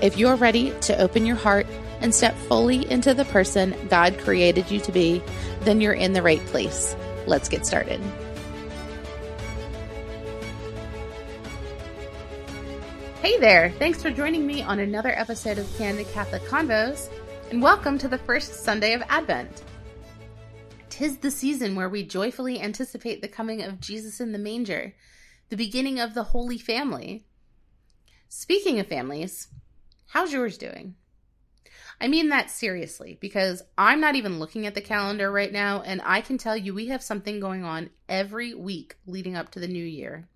If you're ready to open your heart and step fully into the person God created you to be, then you're in the right place. Let's get started. Hey there! Thanks for joining me on another episode of Candid Catholic Convos, and welcome to the first Sunday of Advent. Tis the season where we joyfully anticipate the coming of Jesus in the manger, the beginning of the Holy Family. Speaking of families, How's yours doing? I mean that seriously because I'm not even looking at the calendar right now, and I can tell you we have something going on every week leading up to the new year.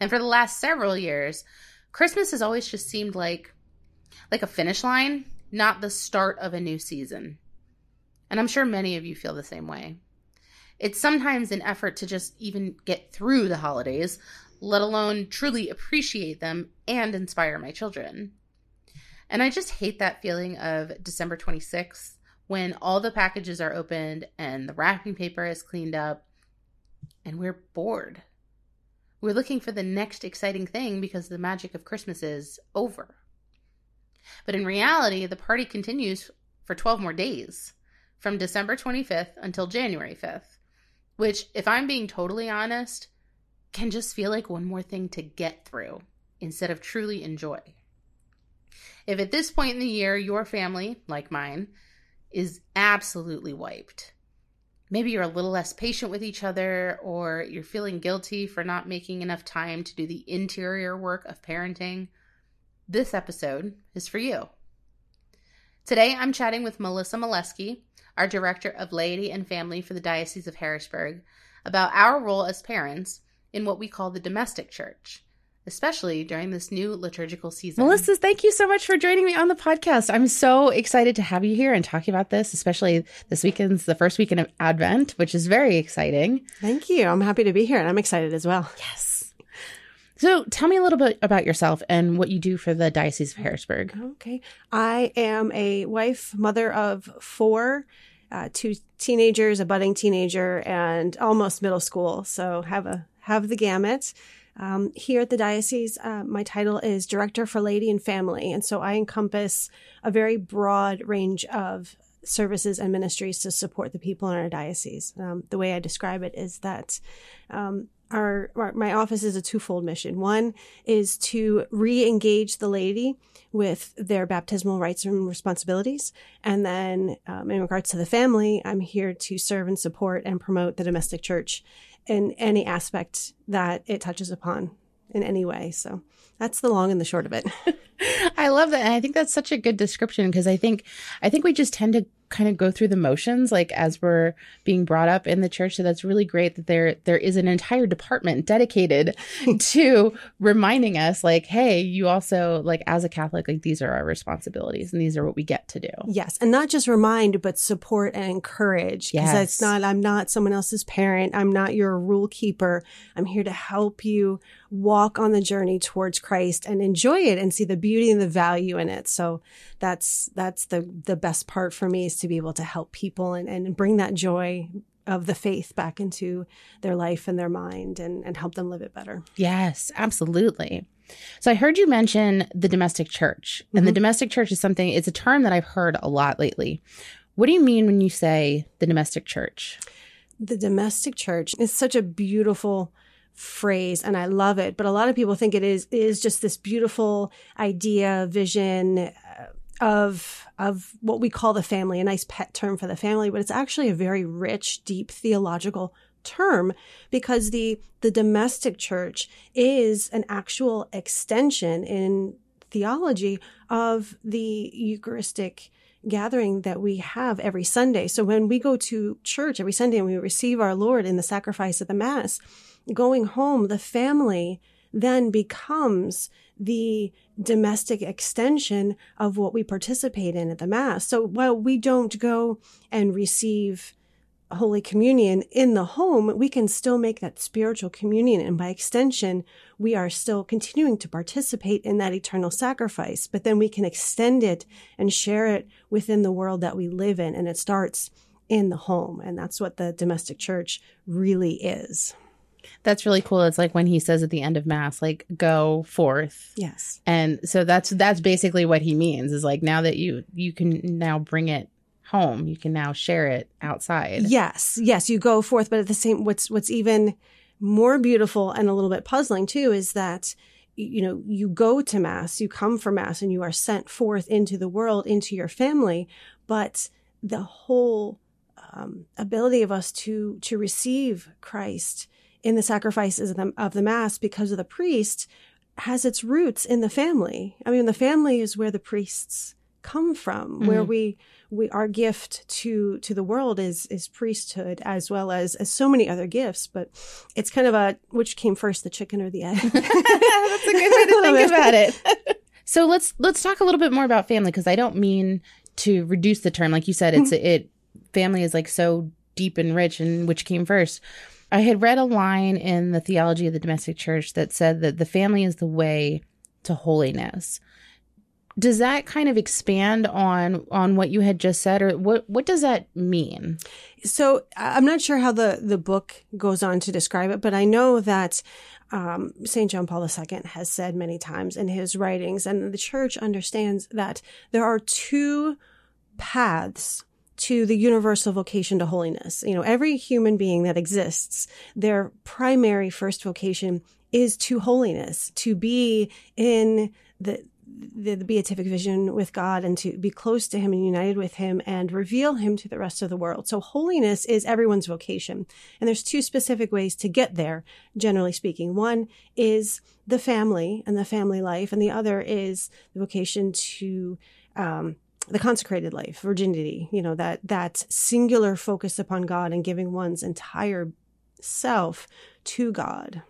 And for the last several years, Christmas has always just seemed like like a finish line, not the start of a new season. And I'm sure many of you feel the same way. It's sometimes an effort to just even get through the holidays, let alone truly appreciate them and inspire my children. And I just hate that feeling of December 26th when all the packages are opened and the wrapping paper is cleaned up and we're bored. We're looking for the next exciting thing because the magic of Christmas is over. But in reality, the party continues for 12 more days from December 25th until January 5th, which, if I'm being totally honest, can just feel like one more thing to get through instead of truly enjoy. If at this point in the year your family, like mine, is absolutely wiped, maybe you're a little less patient with each other, or you're feeling guilty for not making enough time to do the interior work of parenting, this episode is for you. Today I'm chatting with Melissa Maleski, our Director of Laity and Family for the Diocese of Harrisburg, about our role as parents in what we call the domestic church especially during this new liturgical season. Melissa, thank you so much for joining me on the podcast. I'm so excited to have you here and talking about this, especially this weekend's the first weekend of Advent, which is very exciting. Thank you. I'm happy to be here and I'm excited as well. Yes. So tell me a little bit about yourself and what you do for the Diocese of Harrisburg. Okay. I am a wife, mother of four. Uh, two teenagers, a budding teenager, and almost middle school. So have a have the gamut. Um, here at the diocese, uh, my title is Director for Laity and Family. And so I encompass a very broad range of services and ministries to support the people in our diocese. Um, the way I describe it is that um, our, our, my office is a twofold mission. One is to re-engage the laity with their baptismal rights and responsibilities, and then um, in regards to the family, I'm here to serve and support and promote the domestic church in any aspect that it touches upon in any way. So that's the long and the short of it. I love that. And I think that's such a good description because I think I think we just tend to kind of go through the motions like as we're being brought up in the church. So that's really great that there there is an entire department dedicated to reminding us like hey you also like as a catholic like these are our responsibilities and these are what we get to do. Yes. And not just remind but support and encourage. Because yes. it's not i'm not someone else's parent. I'm not your rule keeper. I'm here to help you walk on the journey towards christ and enjoy it and see the beauty and the value in it so that's that's the the best part for me is to be able to help people and, and bring that joy of the faith back into their life and their mind and, and help them live it better. Yes, absolutely. So I heard you mention the domestic church, and mm-hmm. the domestic church is something, it's a term that I've heard a lot lately. What do you mean when you say the domestic church? The domestic church is such a beautiful phrase and I love it, but a lot of people think it is is just this beautiful idea, vision uh, of of what we call the family, a nice pet term for the family, but it's actually a very rich, deep theological term because the the domestic church is an actual extension in theology of the Eucharistic gathering that we have every Sunday. So when we go to church every Sunday and we receive our Lord in the sacrifice of the Mass, going home, the family then becomes the domestic extension of what we participate in at the Mass. So while we don't go and receive Holy Communion in the home, we can still make that spiritual communion. And by extension, we are still continuing to participate in that eternal sacrifice. But then we can extend it and share it within the world that we live in. And it starts in the home. And that's what the domestic church really is. That's really cool. It's like when he says at the end of mass, like go forth. Yes. And so that's that's basically what he means is like now that you you can now bring it home, you can now share it outside. Yes. Yes, you go forth, but at the same what's what's even more beautiful and a little bit puzzling too is that you know you go to mass, you come for mass and you are sent forth into the world into your family, but the whole um, ability of us to to receive Christ in the sacrifices of the, of the mass because of the priest has its roots in the family. I mean, the family is where the priests come from, mm-hmm. where we we our gift to to the world is is priesthood as well as as so many other gifts. But it's kind of a which came first, the chicken or the egg? That's a good way to think about it. so let's let's talk a little bit more about family because I don't mean to reduce the term. Like you said, it's mm-hmm. it family is like so deep and rich, and which came first. I had read a line in the theology of the domestic church that said that the family is the way to holiness. Does that kind of expand on on what you had just said or what what does that mean? So I'm not sure how the the book goes on to describe it, but I know that um, St. John Paul II has said many times in his writings, and the church understands that there are two paths to the universal vocation to holiness. You know, every human being that exists, their primary first vocation is to holiness, to be in the, the, the, beatific vision with God and to be close to Him and united with Him and reveal Him to the rest of the world. So holiness is everyone's vocation. And there's two specific ways to get there, generally speaking. One is the family and the family life, and the other is the vocation to um, the consecrated life, virginity, you know, that, that singular focus upon God and giving one's entire self to God.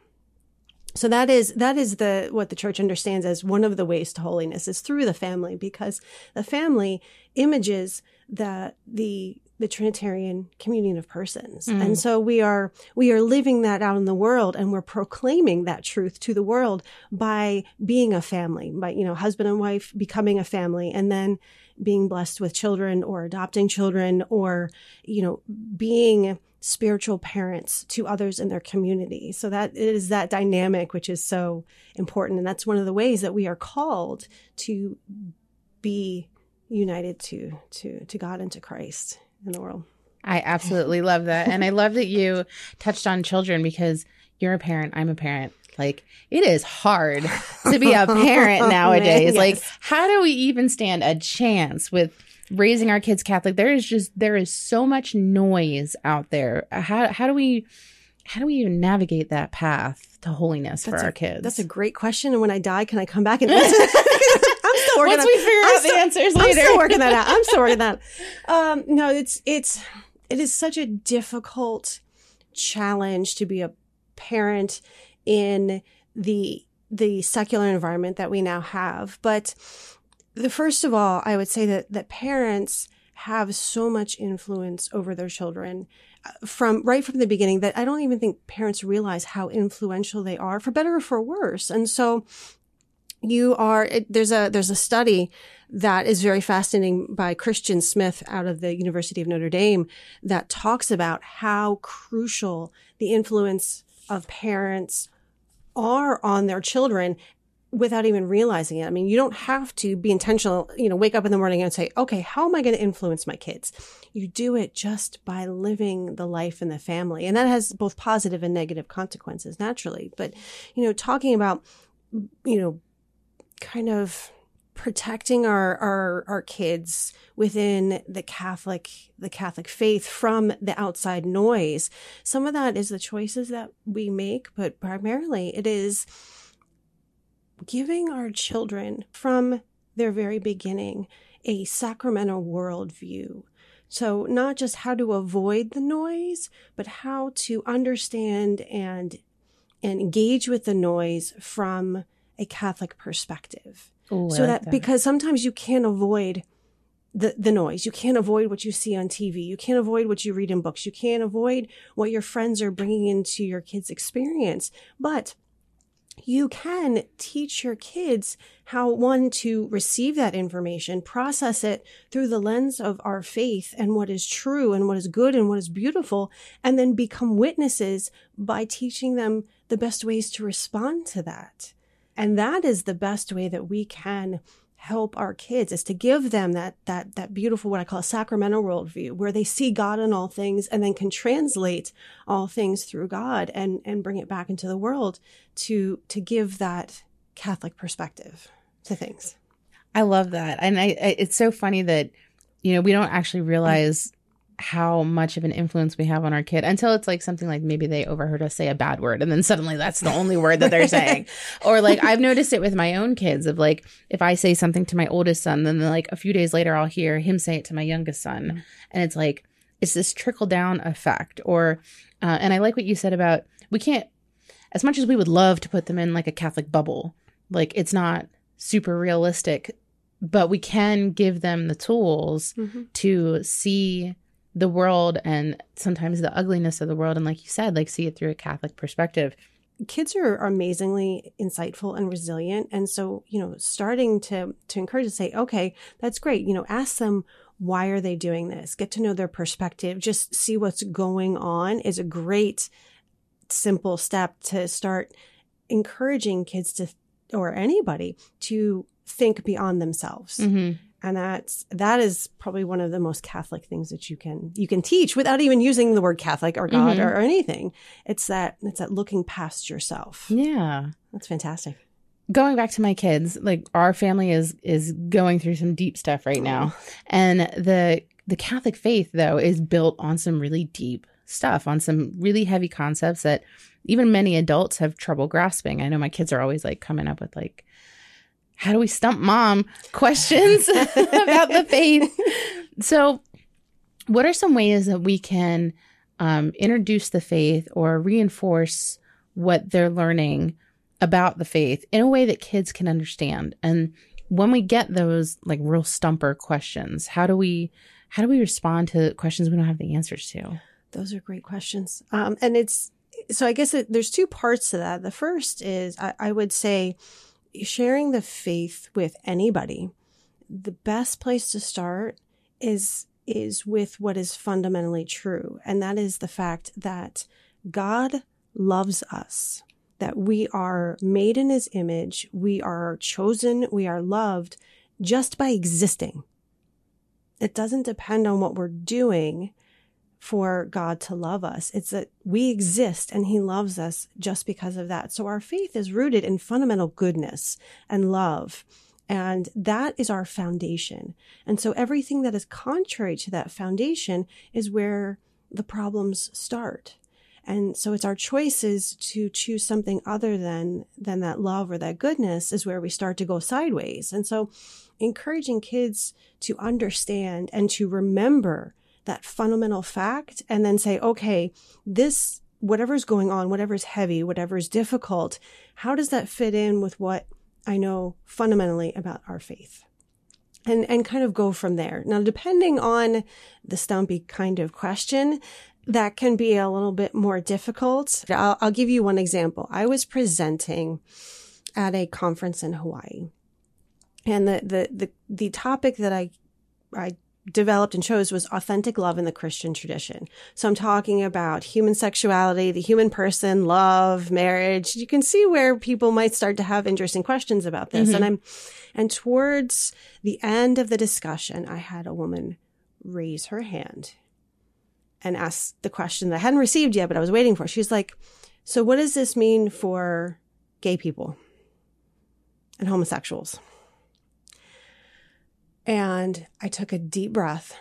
So that is, that is the, what the church understands as one of the ways to holiness is through the family because the family images the, the, the Trinitarian communion of persons. Mm. And so we are, we are living that out in the world and we're proclaiming that truth to the world by being a family, by, you know, husband and wife becoming a family and then being blessed with children or adopting children or, you know, being spiritual parents to others in their community. So that is that dynamic, which is so important. And that's one of the ways that we are called to be united to, to, to God and to Christ in the world. I absolutely love that. And I love that you touched on children because you're a parent, I'm a parent. Like it is hard to be a parent nowadays. yes. Like how do we even stand a chance with raising our kids Catholic? There is just there is so much noise out there. How how do we how do we even navigate that path to holiness that's for a, our kids? That's a great question. And when I die, can I come back and answer? Still working. Once we figure I'm out still, the answers later, I'm still working that out. I'm still working that. Um, no, it's it's it is such a difficult challenge to be a parent in the the secular environment that we now have. But the first of all, I would say that that parents have so much influence over their children uh, from right from the beginning that I don't even think parents realize how influential they are for better or for worse. And so you are there's a there's a study that is very fascinating by Christian Smith out of the University of Notre Dame that talks about how crucial the influence of parents are on their children without even realizing it. I mean, you don't have to be intentional, you know, wake up in the morning and say, okay, how am I going to influence my kids? You do it just by living the life in the family. And that has both positive and negative consequences naturally. But, you know, talking about, you know, kind of protecting our, our, our kids within the Catholic, the Catholic faith from the outside noise. Some of that is the choices that we make, but primarily it is giving our children from their very beginning a sacramental worldview. So not just how to avoid the noise, but how to understand and and engage with the noise from a Catholic perspective. Ooh, so like that, because sometimes you can't avoid the, the noise. You can't avoid what you see on TV. You can't avoid what you read in books. You can't avoid what your friends are bringing into your kids' experience. But you can teach your kids how one to receive that information, process it through the lens of our faith and what is true and what is good and what is beautiful, and then become witnesses by teaching them the best ways to respond to that. And that is the best way that we can help our kids is to give them that that that beautiful what I call a sacramental worldview where they see God in all things and then can translate all things through God and and bring it back into the world to to give that Catholic perspective to things. I love that. And I, I it's so funny that you know, we don't actually mm-hmm. realize how much of an influence we have on our kid until it's like something like maybe they overheard us say a bad word and then suddenly that's the only word that they're saying. or like I've noticed it with my own kids of like if I say something to my oldest son, then like a few days later I'll hear him say it to my youngest son. And it's like, it's this trickle down effect. Or, uh, and I like what you said about we can't, as much as we would love to put them in like a Catholic bubble, like it's not super realistic, but we can give them the tools Mm-hmm. to see the world and sometimes the ugliness of the world. And like you said like see it through a catholic perspective. Kids are amazingly insightful and resilient. And so you know starting to to encourage to say okay that's great. You know ask them why are they doing this? Get to know their perspective. Just see what's going on. Is a great simple step to start encouraging kids to or anybody to think beyond themselves. Mm-hmm. And that's that is probably one of the most catholic things that you can you can teach without even using the word catholic or god Mhm. or, or anything. It's that it's that looking past yourself. Yeah. That's fantastic. Going back to my kids like our family is is going through some deep stuff right now. And the the catholic faith though is built on some really deep stuff on some really heavy concepts that even many adults have trouble grasping. I know my kids are always like coming up with like how do we stump mom questions about the faith so what are some ways that we can um, introduce the faith or reinforce what they're learning about the faith in a way that kids can understand and when we get those like real stumper questions how do we how do we respond to questions we don't have the answers to Those are great questions. Um, and it's so I guess it, there's two parts to that. The first is I, I would say sharing the faith with anybody. The best place to start is is with what is fundamentally true, and that is the fact that God loves us. That we are made in his image, we are chosen, we are loved just by existing. It doesn't depend on what we're doing for God to love us. It's that we exist and He loves us just because of that. So our faith is rooted in fundamental goodness and love. And that is our foundation. And so everything that is contrary to that foundation is where the problems start. And so it's our choices to choose something other than, than that love or that goodness is where we start to go sideways. And so encouraging kids to understand and to remember that fundamental fact and then say, okay, this, whatever's going on, whatever's heavy, whatever's difficult, how does that fit in with what I know fundamentally about our faith? And, and kind of go from there. Now, depending on the stumpy kind of question, that can be a little bit more difficult. I'll, I'll give you one example. I was presenting at a conference in Hawaii and the, the, the, the topic that I, I developed and chose was authentic love in the Christian tradition. So I'm talking about human sexuality, the human person, love, marriage. You can see where people might start to have interesting questions about this. Mhm. And I'm, and towards the end of the discussion, I had a woman raise her hand and ask the question that I hadn't received yet, but I was waiting for. She's like, so what does this mean for gay people and homosexuals? And I took a deep breath.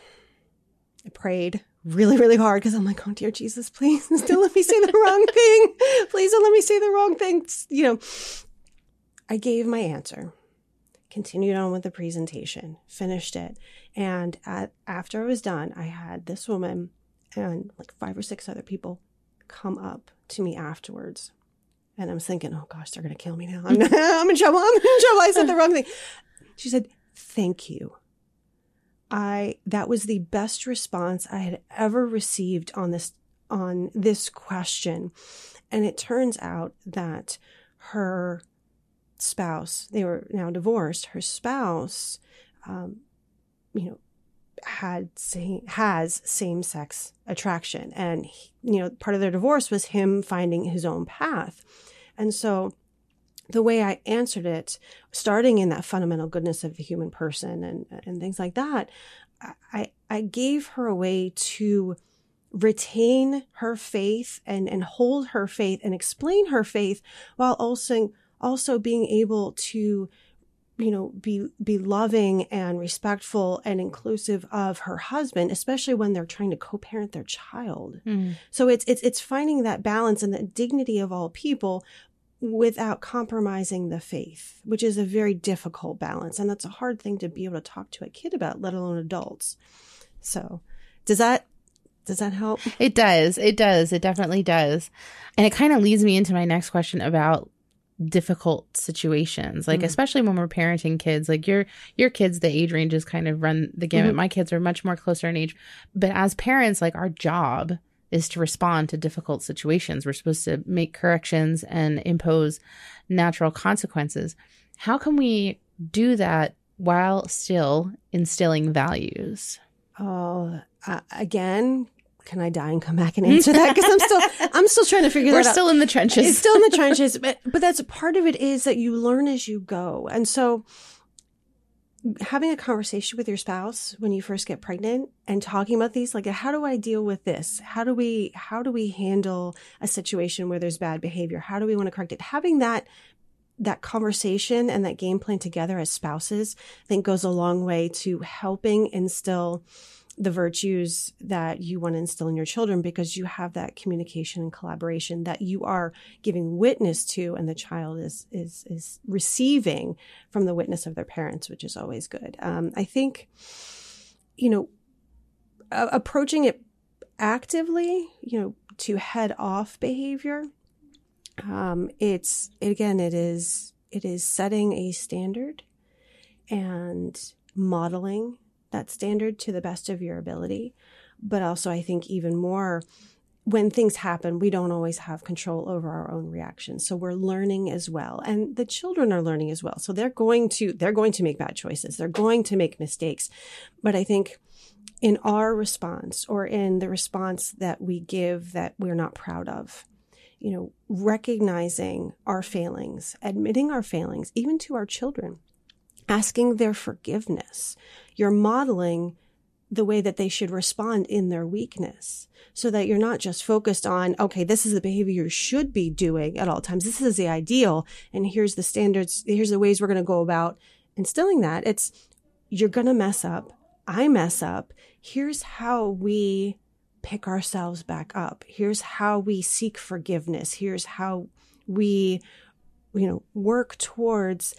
I prayed really, really hard because I'm like, oh, dear Jesus, please don't let me say the wrong thing. Please don't let me say the wrong thing. You know, I gave my answer, continued on with the presentation, finished it. And at, after I was done, I had this woman and like five or six other people come up to me afterwards And I'm thinking, oh gosh, they're going to kill me now. I'm, I'm in trouble. I'm in trouble. I said the wrong thing. She said, thank you. I, that was the best response I had ever received on this, on this question. And it turns out that her spouse, they were now divorced, her spouse, um, you know, had same, has same sex attraction. And, he, you know, part of their divorce was him finding his own path. And so the way I answered it, starting in that fundamental goodness of the human person and, and things like that, I, I gave her a way to retain her faith and, and hold her faith and explain her faith while also, also being able to you know be be loving and respectful and inclusive of her husband especially when they're trying to co-parent their child mm. so it's it's it's finding that balance and the dignity of all people without compromising the faith which is a very difficult balance and that's a hard thing to be able to talk to a kid about let alone adults so does that does that help? It does. It does. It definitely does. And it kind of leads me into my next question about difficult situations like mm-hmm. especially when we're parenting kids like your your kids the age ranges kind of run the gamut mm-hmm. my kids are much more closer in age but as parents like our job is to respond to difficult situations we're supposed to make corrections and impose natural consequences how can we do that while still instilling values oh uh, again can I die and come back and answer that? Because I'm still, I'm still trying to figure We're that out. We're still in the trenches. It's still in the trenches, but, but that's part of it is that you learn as you go. And so having a conversation with your spouse when you first get pregnant and talking about these, like, how do I deal with this? How do we, how do we handle a situation where there's bad behavior? How do we want to correct it? Having that that conversation and that game plan together as spouses, I think goes a long way to helping instill the virtues that you want to instill in your children because you have that communication and collaboration that you are giving witness to and the child is is is receiving from the witness of their parents which is always good. Um, i think you know approaching it actively you know to head off behavior um, it's again it is it is setting a standard and modeling that standard to the best of your ability. But also, I think even more, when things happen, we don't always have control over our own reactions. So we're learning as well. And the children are learning as well. So they're going to, they're going to make bad choices. They're going to make mistakes. But I think in our response or in the response that we give that we're not proud of, you know, recognizing our failings, admitting our failings, even to our children, asking their forgiveness. You're modeling the way that they should respond in their weakness so that you're not just focused on, okay, this is the behavior you should be doing at all times. This is the ideal. And here's the standards. Here's the ways we're going to go about instilling that. It's you're going to mess up. I mess up. Here's how we pick ourselves back up. Here's how we seek forgiveness. Here's how we, you know, work towards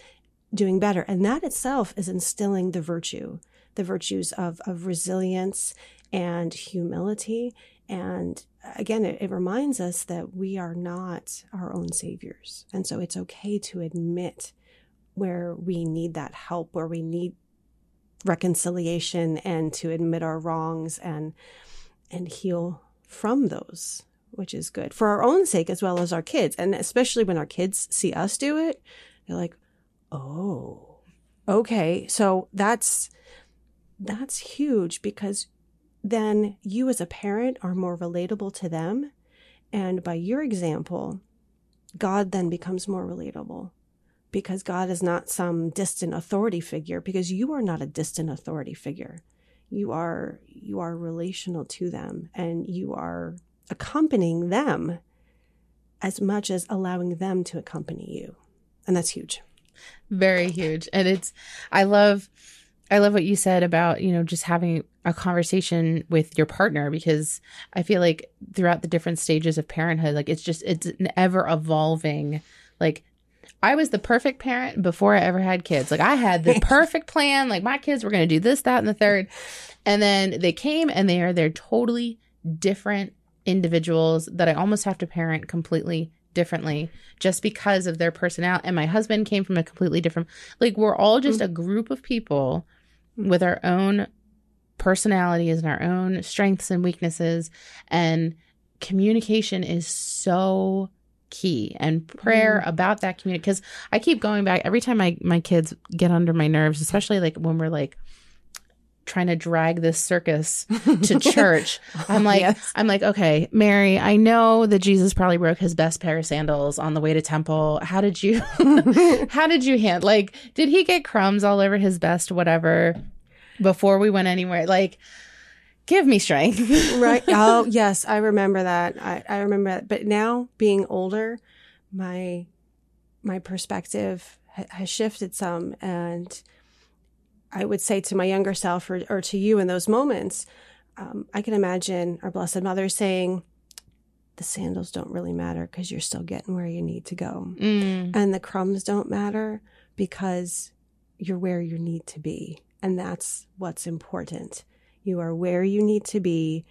doing better. And that itself is instilling the virtue, the virtues of, of resilience and humility. And again, it, it reminds us that we are not our own saviors. And so it's okay to admit where we need that help, where we need reconciliation and to admit our wrongs and and heal from those which is good for our own sake as well as our kids and especially when our kids see us do it they're like Oh, okay. So that's, that's huge because then you as a parent are more relatable to them. And by your example, God then becomes more relatable because God is not some distant authority figure because you are not a distant authority figure. You are, you are relational to them and you are accompanying them as much as allowing them to accompany you. And that's huge. Very huge. And it's I love I love what you said about, you know, just having a conversation with your partner because I feel like throughout the different stages of parenthood, like it's just it's an ever evolving like I was the perfect parent before I ever had kids. Like I had the perfect plan. Like my kids were going to do this, that, and the third. And then they came and they are they're totally different individuals that I almost have to parent completely differently just because of their personality. And my husband came from a completely different, like, we're all just a group of people with our own personalities and our own strengths and weaknesses. And communication is so key and prayer mm. about that community because i keep going back every time my my kids get under my nerves especially like when we're like trying to drag this circus to church i'm like Yes. i'm like okay mary i know that jesus probably broke his best pair of sandals on the way to temple how did you how did you hand like did he get crumbs all over his best whatever before we went anywhere like give me strength right. Oh, yes, I remember that. I, I remember that. But now, being older, my my perspective has shifted some, and I would say to my younger self, or, or to you in those moments, um, I can imagine our Blessed Mother saying, "The sandals don't really matter because you're still getting where you need to go, Mm. and the crumbs don't matter because you're where you need to be, and that's what's important." You are where you need to be.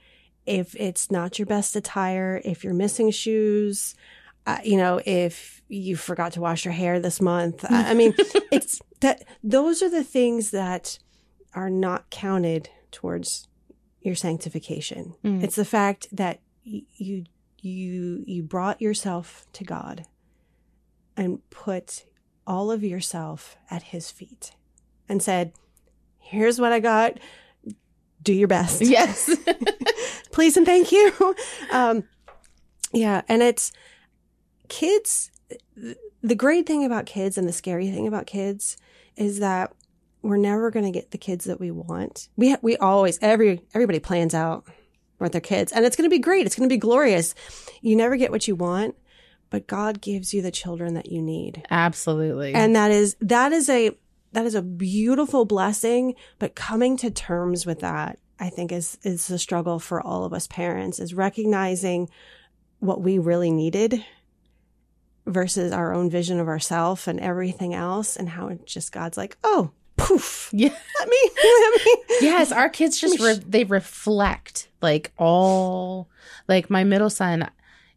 If it's not your best attire, if you're missing shoes, uh, you know, if you forgot to wash your hair this month, I, mean, it's that those are the things that are not counted towards your sanctification. Mm. It's the fact that you you you brought yourself to God and put all of yourself at his feet and said, "Here's what I got. Do your best." yes please and thank you. Um, yeah, and it's kids. The great thing about kids and the scary thing about kids is that we're never going to get the kids that we want. We ha- we always every everybody plans out with their kids, and it's going to be great. It's going to be glorious. You never get what you want, but God gives you the children that you need absolutely and that is that is a that is a beautiful blessing but coming to terms with that i think is is a struggle for all of us parents is recognizing what we really needed versus our own vision of ourself and everything else and how it just god's like oh poof. Yeah. Let me let me. Yes our kids just re- they reflect like all like my middle son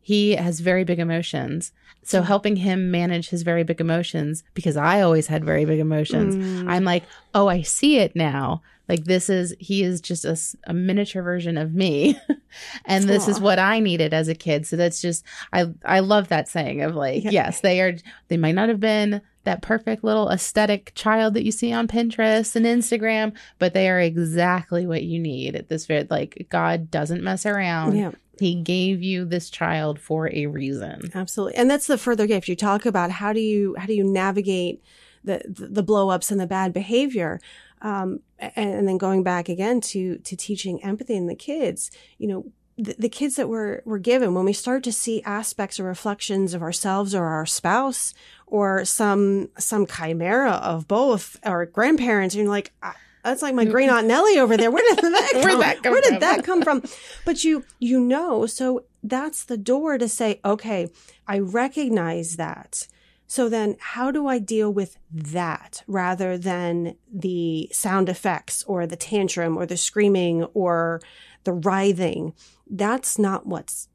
he has very big emotions. So helping him manage his very big emotions because i always had very big emotions Mm. i'm like oh i see it now like this is he is just a miniature version of me and this is what i needed as a kid so that's just i i love that saying of like Yeah. yes they are they might not have been that perfect little aesthetic child that you see on pinterest and instagram but they are exactly what you need at this very like god doesn't mess around yeah he gave you this child for a reason Absolutely. And that's the further gift. You talk about how do you how do you navigate the the, the blow ups and the bad behavior. Um, and, and then going back again to to teaching empathy in the kids, you know, the, the kids that we're we're given when we start to see aspects or reflections of ourselves or our spouse or some some chimera of both our grandparents, and you're like, "Ah, that's like my great aunt Nellie over there. Where did that come? Where'd that come Where did from?" that come from? But you you know, so that's the door to say, okay, I recognize that. So then how do I deal with that rather than the sound effects or the tantrum or the screaming or the writhing? That's not what's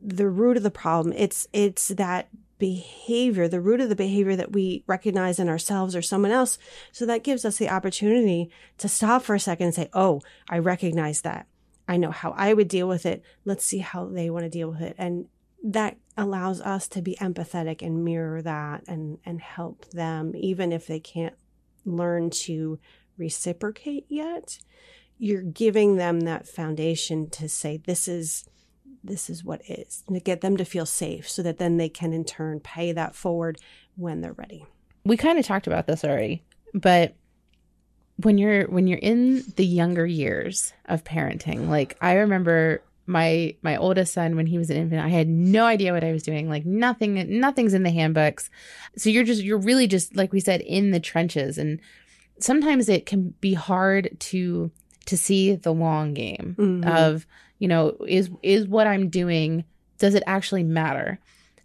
the root of the problem. It's it's that behavior, the root of the behavior that we recognize in ourselves or someone else. So that gives us the opportunity to stop for a second and say, "Oh, I recognize that. I know how I would deal with it. Let's see how they want to deal with it." And that allows us to be empathetic and mirror that and and help them even if they can't learn to reciprocate yet. You're giving them that foundation to say this is this is what is and to get them to feel safe so that then they can in turn pay that forward when they're ready. we kind of talked about this already but when you're when you're in the younger years of parenting like i remember my my oldest son when he was an infant i had no idea what i was doing. Like nothing nothing's in the handbooks. So you're just you're really just like we said in the trenches. And sometimes it can be hard to to see the long game Mhm. of you know is is what i'm doing does it actually matter?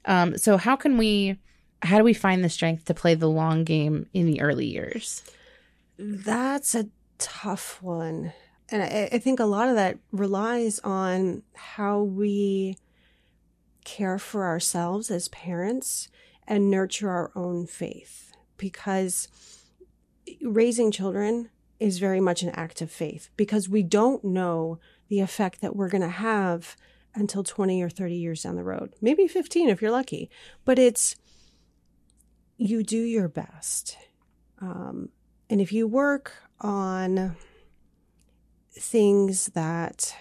Um so how can we how do we find the strength to play the long game in the early years? That's a tough one. And I, I think a lot of that relies on how we care for ourselves as parents and nurture our own faith because raising children is very much an act of faith because we don't know the effect that we're going to have until 20 or 30 years down the road, maybe 15 if you're lucky. But it's you do your best. Um, and if you work on things that,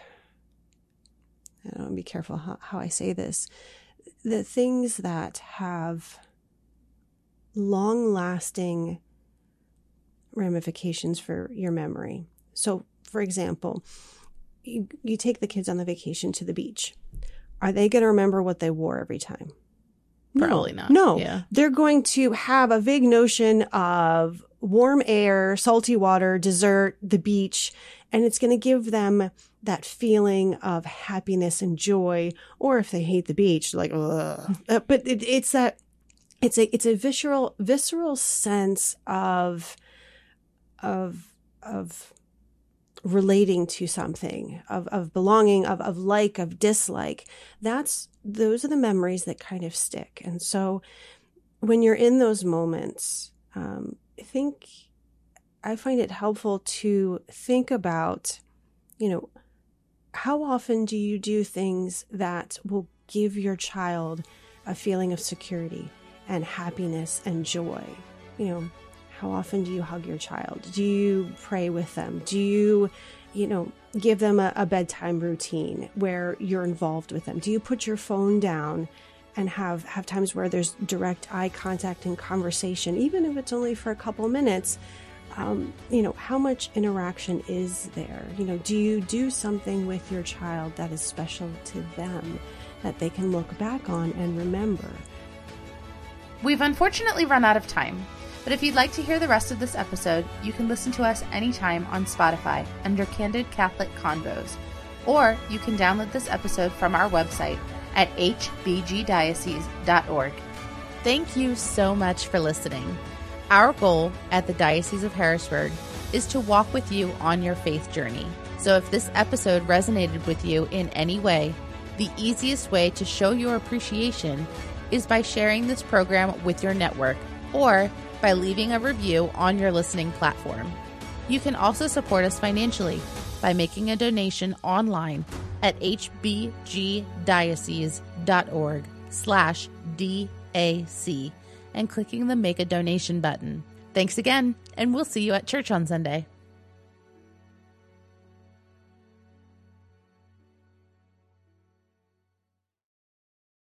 I don't be careful how, how I say this, the things that have long lasting ramifications for your memory. So, for example, you, you take the kids on the vacation to the beach. Are they going to remember what they wore every time? Probably no, not. No, Yeah. they're going to have a vague notion of warm air, salty water, dessert, the beach, and it's going to give them that feeling of happiness and joy. Or if they hate the beach, like. Uh, but it, it's that it's a it's a visceral visceral sense of of of relating to something of, of belonging of, of like of dislike that's those are the memories that kind of stick and so when you're in those moments um, think i find it helpful to think about you know how often do you do things that will give your child a feeling of security and happiness and joy you know how often do you hug your child? Do you pray with them? Do you, you know, give them a, a, bedtime routine where you're involved with them? Do you put your phone down and have have times where there's direct eye contact and conversation, even if it's only for a couple minutes? Um, you know, how much interaction is there? You know, do you do something with your child that is special to them that they can look back on and remember? We've unfortunately run out of time. But if you'd like to hear the rest of this episode, you can listen to us anytime on Spotify under Candid Catholic Convos, or you can download this episode from our website at hbgdiocese.org. Thank you so much for listening. Our goal at the Diocese of Harrisburg is to walk with you on your faith journey. So if this episode resonated with you in any way, the easiest way to show your appreciation is by sharing this program with your network or by leaving a review on your listening platform. You can also support us financially by making a donation online at hbgdiocese.org slash DAC and clicking the Make a Donation button. Thanks again, and we'll see you at church on Sunday.